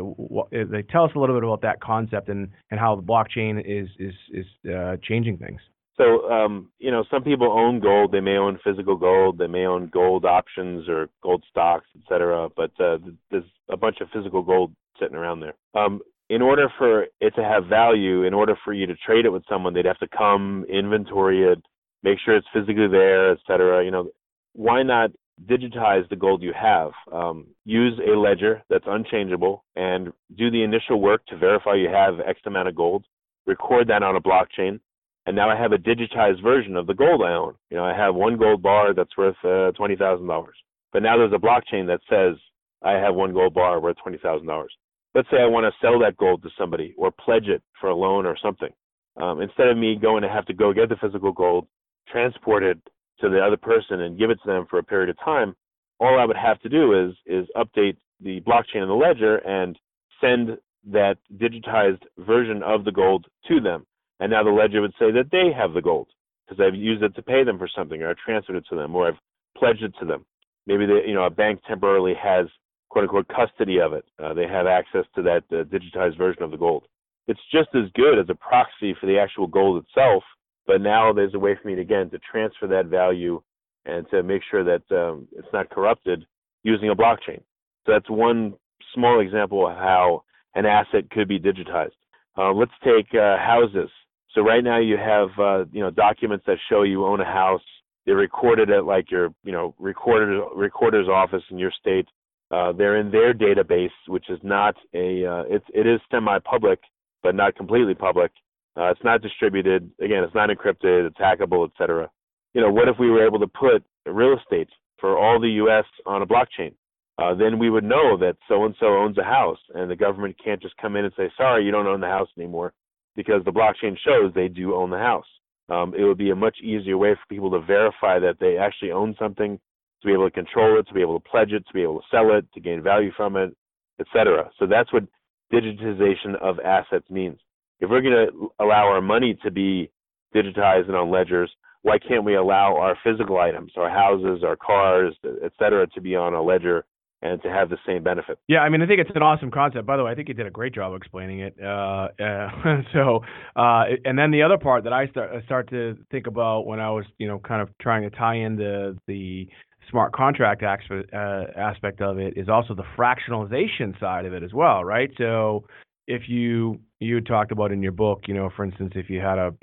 They tell us a little bit about that concept and, and how the blockchain is is is uh, changing things. So, um, you know, some people own gold. They may own physical gold. They may own gold options or gold stocks, et cetera. But uh, there's a bunch of physical gold sitting around there. Um, in order for it to have value, in order for you to trade it with someone, they'd have to come, inventory it, make sure it's physically there, et cetera. You know, why not digitize the gold you have? Um, use a ledger that's unchangeable and do the initial work to verify you have X amount of gold. Record that on a blockchain and now I have a digitized version of the gold I own. You know, I have one gold bar that's worth uh, twenty thousand dollars, but now there's a blockchain that says I have one gold bar worth twenty thousand dollars. Let's say I want to sell that gold to somebody or pledge it for a loan or something. Um, instead of me going to have to go get the physical gold, transport it to the other person and give it to them for a period of time, all I would have to do is is update the blockchain in the ledger and send that digitized version of the gold to them. And now the ledger would say that they have the gold because I've used it to pay them for something, or I've transferred it to them, or I've pledged it to them. Maybe they, you know, a bank temporarily has quote unquote custody of it. Uh, they have access to that uh, digitized version of the gold. It's just as good as a proxy for the actual gold itself, but now there's a way for me to, again to transfer that value and to make sure that um, it's not corrupted using a blockchain. So that's one small example of how an asset could be digitized. Uh, let's take uh, houses. So right now you have uh, you know documents that show you own a house. They're recorded at like your you know recorder recorder's office in your state. Uh, they're in their database, which is not a uh, it's it is semi-public, but not completely public. Uh, it's not distributed. Again, it's not encrypted. It's hackable, etc. You know, what if we were able to put real estate for all the U.S. on a blockchain? Uh, then we would know that so and so owns a house, and the government can't just come in and say, "Sorry, you don't own the house anymore." because the blockchain shows they do own the house. Um, it would be a much easier way for people to verify that they actually own something, to be able to control it, to be able to pledge it, to be able to sell it, to gain value from it, etc. So that's what digitization of assets means. If we're going to allow our money to be digitized and on ledgers, why can't we allow our physical items, our houses, our cars, etc., to be on a ledger and to have the same benefit. Yeah, I mean, I think it's an awesome concept. By the way, I think you did a great job explaining it. Uh, uh, [LAUGHS] so, uh, and then the other part that I start start to think about when I was, you know, kind of trying to tie in the the smart contract aspect, uh, aspect of it is also the fractionalization side of it as well, right? So, if you you talked about in your book, you know, for instance, if you had a,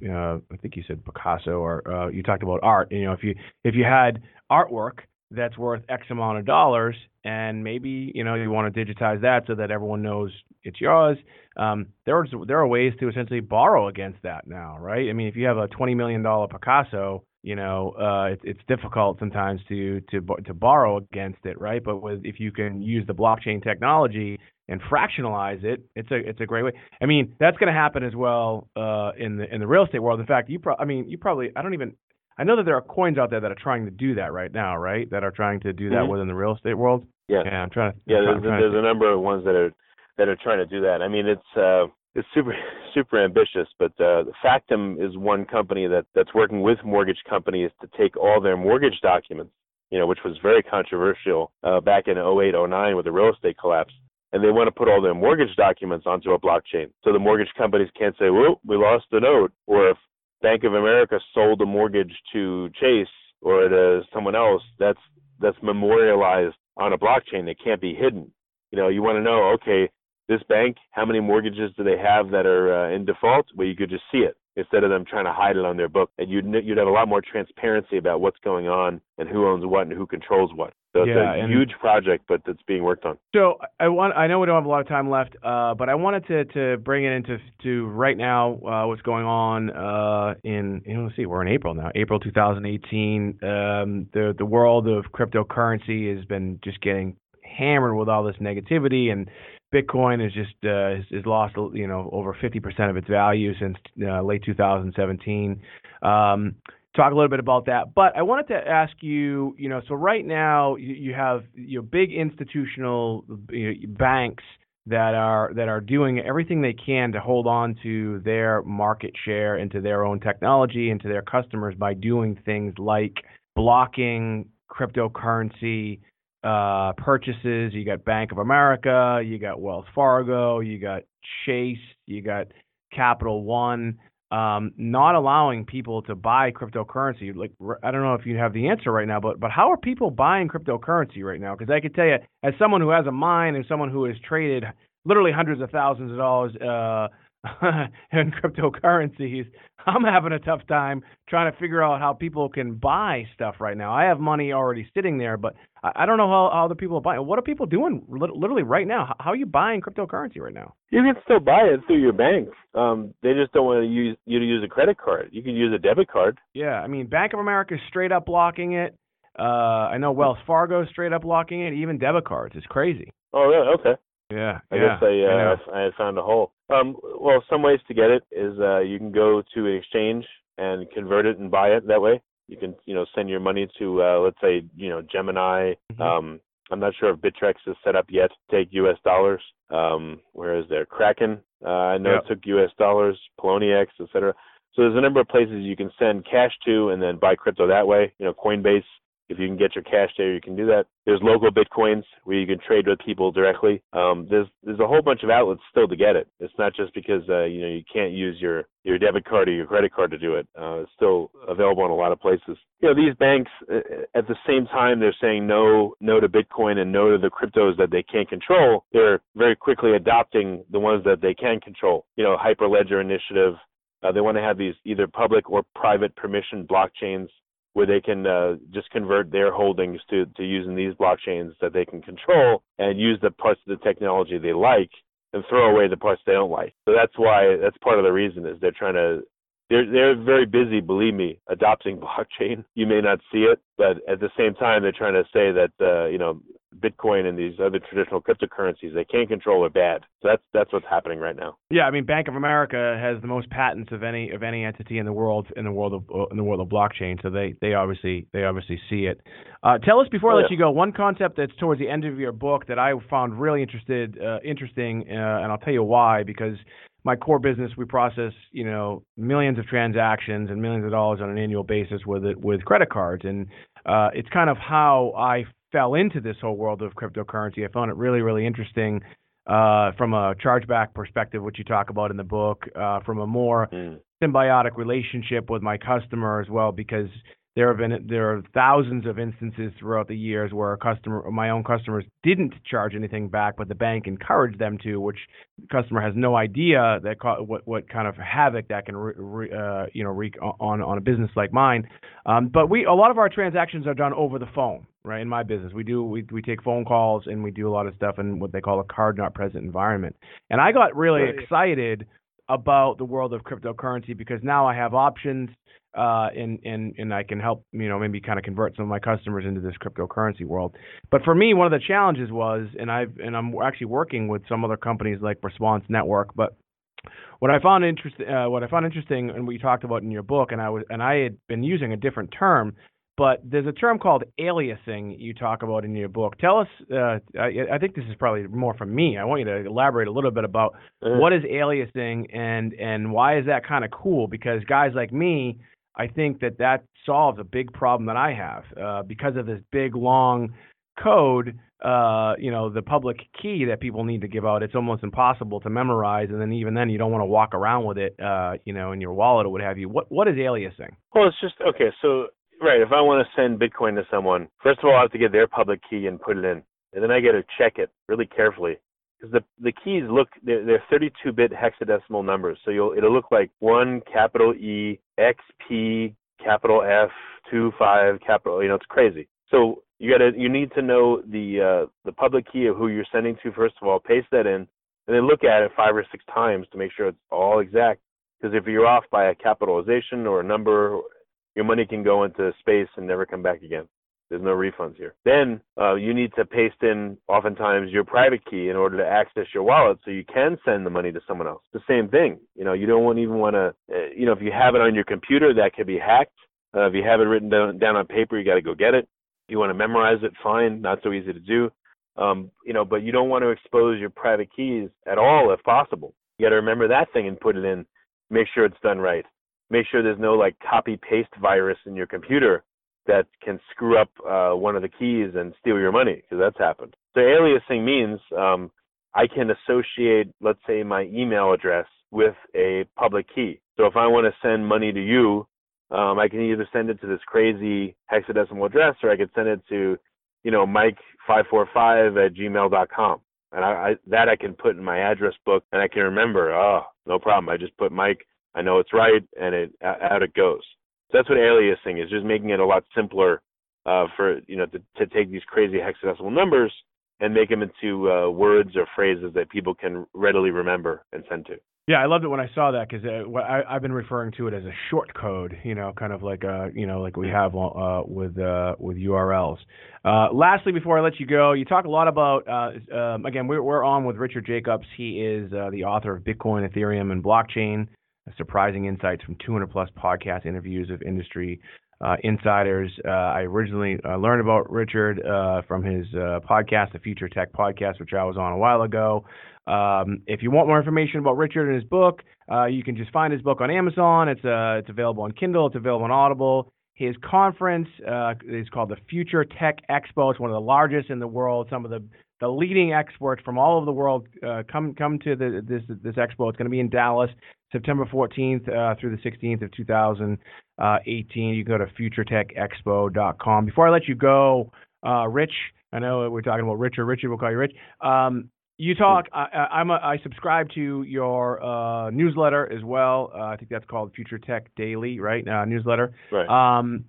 I think you said Picasso, or uh, you talked about art. You know, if you if you had artwork that's worth X amount of dollars, and maybe you know you want to digitize that so that everyone knows it's yours. Um, there's there are ways to essentially borrow against that now, right? I mean, if you have a twenty million dollar Picasso, you know, uh, it, it's difficult sometimes to to to borrow against it, right? But with if you can use the blockchain technology and fractionalize it, it's a it's a great way. I mean, that's going to happen as well uh, in the in the real estate world. In fact, you pro- I mean, you probably I don't even I know that there are coins out there that are trying to do that right now, right? That are trying to do that mm-hmm. within the real estate world. Yeah, yeah I'm trying to. Yeah, I'm there's, there's a number of ones that are that are trying to do that. I mean, it's uh, it's super [LAUGHS] super ambitious, but uh, Factom is one company that that's working with mortgage companies to take all their mortgage documents, you know, which was very controversial uh, back in 08, 09 with the real estate collapse. And they want to put all their mortgage documents onto a blockchain. So the mortgage companies can't say, well, we lost the note. Or if Bank of America sold a mortgage to Chase or to someone else, that's that's memorialized on a blockchain. It can't be hidden. You know, you want to know, okay, this bank, how many mortgages do they have that are uh, in default? Well, you could just see it instead of them trying to hide it on their book. And you'd you'd have a lot more transparency about what's going on and who owns what and who controls what. So it's yeah, a huge project, but it's being worked on. So I want I know we don't have a lot of time left, uh, but I wanted to to bring it into to right now uh, what's going on uh, in you know let's see we're in April now April 2018. Um, the the world of cryptocurrency has been just getting hammered with all this negativity and Bitcoin has just uh, is lost you know over 50% of its value since uh, late 2017. Um, talk a little bit about that, but I wanted to ask you, you know, so right now you, have know, big institutional you know, banks that are that are doing everything they can to hold on to their market share into their own technology and to their customers by doing things like blocking cryptocurrency uh, purchases. You got Bank of America, you got Wells Fargo, you got Chase, you got Capital One. Um, not allowing people to buy cryptocurrency. Like I don't know if you have the answer right now, but but how are people buying cryptocurrency right now? Because I could tell you, as someone who has a mine and someone who has traded literally hundreds of thousands of dollars uh, [LAUGHS] in cryptocurrencies, I'm having a tough time trying to figure out how people can buy stuff right now. I have money already sitting there, but I don't know how, how other people are buying. What are people doing literally right now? How are you buying cryptocurrency right now? You can still buy it through your banks. Um, they just don't want to use you to use a credit card. You can use a debit card. Yeah, I mean, Bank of America is straight up blocking it. Uh, I know Wells Fargo is straight up blocking it. Even debit cards. It's crazy. Oh, really? Okay. Yeah, I yeah, guess I uh, I, I found a hole. Um, well, some ways to get it is uh, you can go to an exchange and convert it and buy it that way. You can you know send your money to uh, let's say you know Gemini. Mm-hmm. Um, I'm not sure if Bittrex is set up yet to take U.S. dollars. Um, whereas there Kraken, uh, I know it took U.S. dollars, Poloniex, etc. So there's a number of places you can send cash to and then buy crypto that way. You know, Coinbase if you can get your cash there, you can do that. There's local bitcoins where you can trade with people directly. Um, there's there's a whole bunch of outlets still to get it. It's not just because uh, you know you can't use your your debit card or your credit card to do it. Uh, it's still available in a lot of places. You know these banks uh, at the same time they're saying no no to Bitcoin and no to the cryptos that they can't control. They're very quickly adopting the ones that they can control. You know Hyperledger Initiative. Uh, they want to have these either public or private permission blockchains where they can uh, just convert their holdings to, to using these blockchains that they can control and use the parts of the technology they like and throw away the parts they don't like. So that's why that's part of the reason is they're trying to they're they're very busy, believe me, adopting [LAUGHS] blockchain. You may not see it, but at the same time they're trying to say that uh, you know Bitcoin and these other traditional cryptocurrencies they can't control are bad. So that's that's what's happening right now. Yeah, I mean Bank of America has the most patents of any of any entity in the world in the world of in the world of blockchain. So they they obviously they obviously see it. Uh, tell us before I let yeah. you go one concept that's towards the end of your book that I found really interested uh, interesting, uh, and I'll tell you why because my core business, we process, you know, millions of transactions and millions of dollars on an annual basis with it with credit cards, and uh, it's kind of how I fell into this whole world of cryptocurrency. I found it really, really interesting uh, from a chargeback perspective, which you talk about in the book, uh, from a more mm. symbiotic relationship with my customer as well, because there have been there are thousands of instances throughout the years where a customer, my own customers, didn't charge anything back, but the bank encouraged them to, which the customer has no idea that what what kind of havoc that can re, uh, you know wreak on on a business like mine. Um, but we a lot of our transactions are done over the phone, right? In my business, we do we we take phone calls and we do a lot of stuff in what they call a card not present environment. And I got really excited about the world of cryptocurrency because now I have options uh, and and and I can help you know maybe kind of convert some of my customers into this cryptocurrency world. But for me, one of the challenges was, and I've and I'm actually working with some other companies like Response Network, but what I found interesting, uh, what I found interesting, and we talked about in your book, and I was and I had been using a different term, but there's a term called aliasing you talk about in your book. Tell us, uh, I, I, think this is probably more from me. I want you to elaborate a little bit about uh-huh. what is aliasing and and why is that kind of cool? Because guys like me I think that that solves a big problem that I have uh, because of this big long code. Uh, you know, the public key that people need to give out. It's almost impossible to memorize, and then even then, you don't want to walk around with it. Uh, you know, in your wallet or what have you. What what is aliasing? Well, it's just okay. So right, if I want to send Bitcoin to someone, first of all, I have to get their public key and put it in, and then I got to check it really carefully because the the keys look they're, they're 32-bit hexadecimal numbers, so you'll it'll look like one capital E X P capital F two five capital. You know, it's crazy. So you gotta you need to know the uh, the public key of who you're sending to first of all. Paste that in, and then look at it five or six times to make sure it's all exact. Because if you're off by a capitalization or a number, your money can go into space and never come back again. There's no refunds here. Then uh, you need to paste in oftentimes your private key in order to access your wallet so you can send the money to someone else. The same thing. You know, you don't want, even want to, uh, you know, if you have it on your computer, that could be hacked. Uh, if you have it written down, down on paper, you got to go get it. You want to memorize it, fine. Not so easy to do. Um, you know, but you don't want to expose your private keys at all if possible. You got to remember that thing and put it in. Make sure it's done right. Make sure there's no like copy paste virus in your computer that can screw up uh, one of the keys and steal your money because that's happened. So aliasing means um, I can associate, let's say, my email address with a public key. So if I want to send money to you, um, I can either send it to this crazy hexadecimal address or I could send it to, you know, mike545 at gmail.com. And I, I, that I can put in my address book and I can remember, oh, no problem. I just put Mike, I know it's right, and it out it goes. So that's what aliasing is, just making it a lot simpler uh, for, you know, to, to take these crazy hexadecimal numbers and make them into uh, words or phrases that people can readily remember and send to. Yeah, I loved it when I saw that because uh, I've been referring to it as a short code, you know, kind of like a, you know, like we have uh, with uh, with URLs. Uh, lastly, before I let you go, you talk a lot about uh, um, again, we're we're on with Richard Jacobs. He is uh, the author of Bitcoin, Ethereum, and Blockchain: Surprising Insights from 200 plus podcast interviews of industry uh, insiders. Uh, I originally uh, learned about Richard uh, from his uh, podcast, the Future Tech Podcast, which I was on a while ago. Um, if you want more information about Richard and his book, uh, you can just find his book on Amazon. It's it's available on Kindle. It's available on Audible. His conference is called the Future Tech Expo. It's one of the largest in the world. Some of the the leading experts from all over the world uh, come come to the, this this expo. It's going to be in Dallas, September 14th uh, through the 16th of 2018. You can go to futuretechexpo.com. Before I let you go, uh, Rich, I know we're talking about Richard. Richard, we'll call you Rich. Um, you talk. I, I'm a, I subscribe to your uh, newsletter as well. Uh, I think that's called Future Tech Daily, right? Uh, newsletter. Right. Um,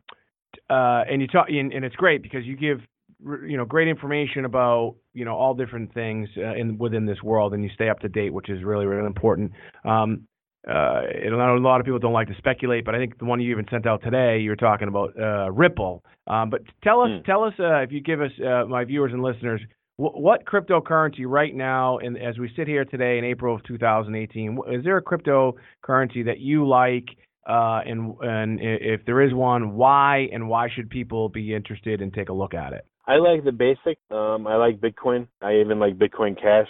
uh, and you talk, and, and, it's great because you give you know great information about you know all different things uh, in within this world, and you stay up to date, which is really really important. Um, uh, a lot of people don't like to speculate, but I think the one you even sent out today, you were talking about uh, Ripple. Um, but tell us, mm. tell us uh, if you give us uh, my viewers and listeners what cryptocurrency right now, and as we sit here today in April of 2018, is there a cryptocurrency that you like? Uh, and and if there is one, why and why should people be interested and take a look at it? I like the basic. Um, I like Bitcoin. I even like Bitcoin Cash.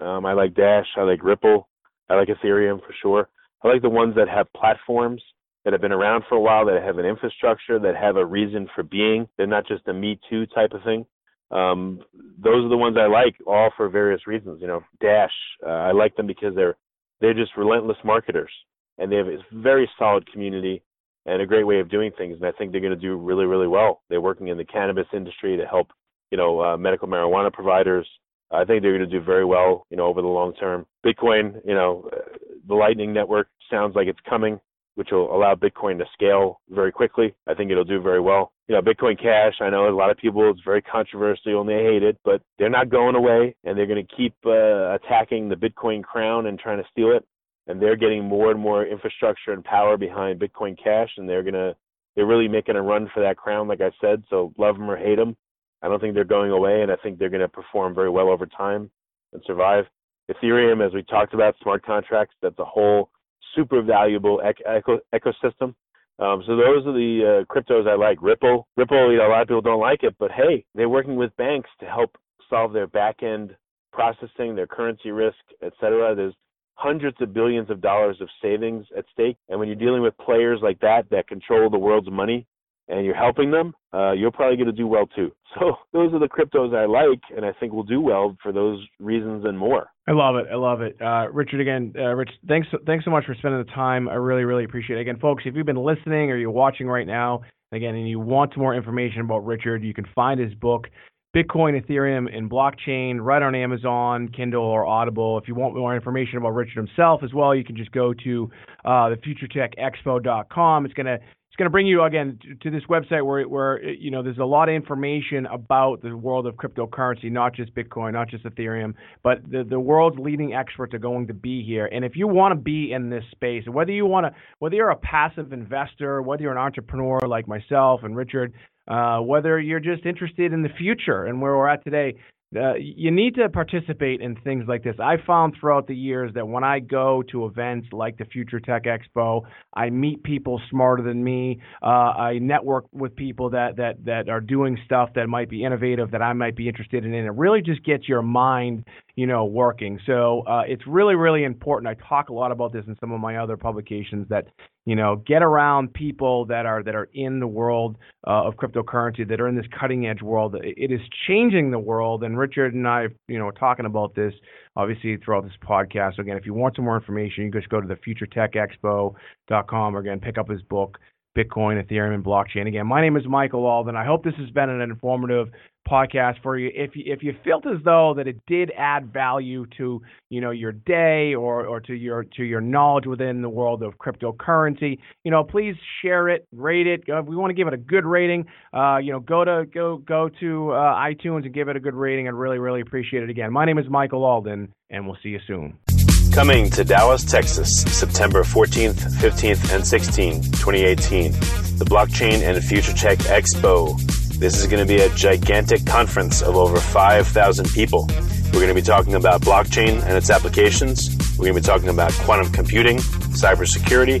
Um, I like Dash. I like Ripple. I like Ethereum for sure. I like the ones that have platforms that have been around for a while, that have an infrastructure, that have a reason for being. They're not just a Me Too type of thing. Um, those are the ones I like, all for various reasons. You know, Dash. Uh, I like them because they're they're just relentless marketers, and they have a very solid community and a great way of doing things. And I think they're going to do really, really well. They're working in the cannabis industry to help, you know, uh, medical marijuana providers. I think they're going to do very well, you know, over the long term. Bitcoin, you know, uh, the Lightning Network sounds like it's coming, which will allow Bitcoin to scale very quickly. I think it'll do very well. You know, Bitcoin Cash, I know a lot of people, it's very controversial and they hate it, but they're not going away and they're going to keep uh, attacking the Bitcoin crown and trying to steal it and they're getting more and more infrastructure and power behind Bitcoin Cash, and they're gonna they're really making a run for that crown, like I said. So love them or hate them, I don't think they're going away, and I think they're gonna perform very well over time and survive. Ethereum, as we talked about, smart contracts, that's a whole super valuable eco- ecosystem. Um, so those are the uh, cryptos I like. Ripple, Ripple, you know, a lot of people don't like it, but hey, they're working with banks to help solve their back end processing, their currency risk, et cetera. There's hundreds of billions of dollars of savings at stake. And when you're dealing with players like that that control the world's money and you're helping them, uh, you're probably going to do well too. [LAUGHS] So those are the cryptos I like, and I think will do well for those reasons and more. I love it. I love it. Uh, Richard, again, uh, Rich, thanks, thanks so much for spending the time. I really, really appreciate it. Again, folks, if you've been listening or you're watching right now, again, and you want more information about Richard, you can find his book, Bitcoin, Ethereum, and blockchain right on Amazon, Kindle, or Audible. If you want more information about Richard himself as well, you can just go to uh, the futuretechexpo.com. It's gonna it's going to bring you again to this website where where you know there's a lot of information about the world of cryptocurrency, not just Bitcoin, not just Ethereum, but the the world's leading experts are going to be here. And if you want to be in this space, whether you want to whether you're a passive investor, whether you're an entrepreneur like myself and Richard, uh, whether you're just interested in the future and where we're at today, uh, you need to participate in things like this. I found throughout the years that when I go to events like the Future Tech Expo, I meet people smarter than me. Uh, I network with people that that that are doing stuff that might be innovative that I might be interested in, and it really just gets your mind, you know, working. So uh, it's really, really important. I talk a lot about this in some of my other publications that you know get around people that are that are in the world uh, of cryptocurrency that are in this cutting edge world it is changing the world and richard and i you know talking about this obviously throughout this podcast so again if you want some more information you can just go to the futuretechexpo.com or again pick up his book Bitcoin, Ethereum, and blockchain. Again, my name is Michael Alden. I hope this has been an informative podcast for you. If you, if you felt as though that it did add value to you know your day or or to your to your knowledge within the world of cryptocurrency, you know, please share it, rate it. Uh, we want to give it a good rating. Uh, you know, go to go go to uh, iTunes and give it a good rating. I'd really really appreciate it. Again, my name is Michael Alden, and we'll see you soon. Coming to Dallas, Texas, September 14th, 15th, and 16th, 2018. The Blockchain and Future Tech Expo. This is going to be a gigantic conference of over 5,000 people. We're going to be talking about blockchain and its applications. We're going to be talking about quantum computing, cybersecurity,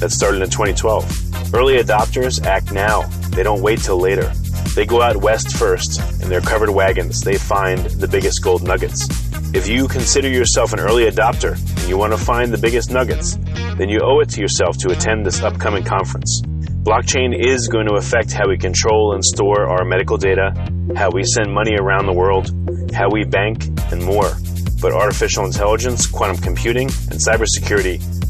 that started in 2012. Early adopters act now, they don't wait till later. They go out west first, in their covered wagons, they find the biggest gold nuggets. If you consider yourself an early adopter and you want to find the biggest nuggets, then you owe it to yourself to attend this upcoming conference. Blockchain is going to affect how we control and store our medical data, how we send money around the world, how we bank, and more. But artificial intelligence, quantum computing, and cybersecurity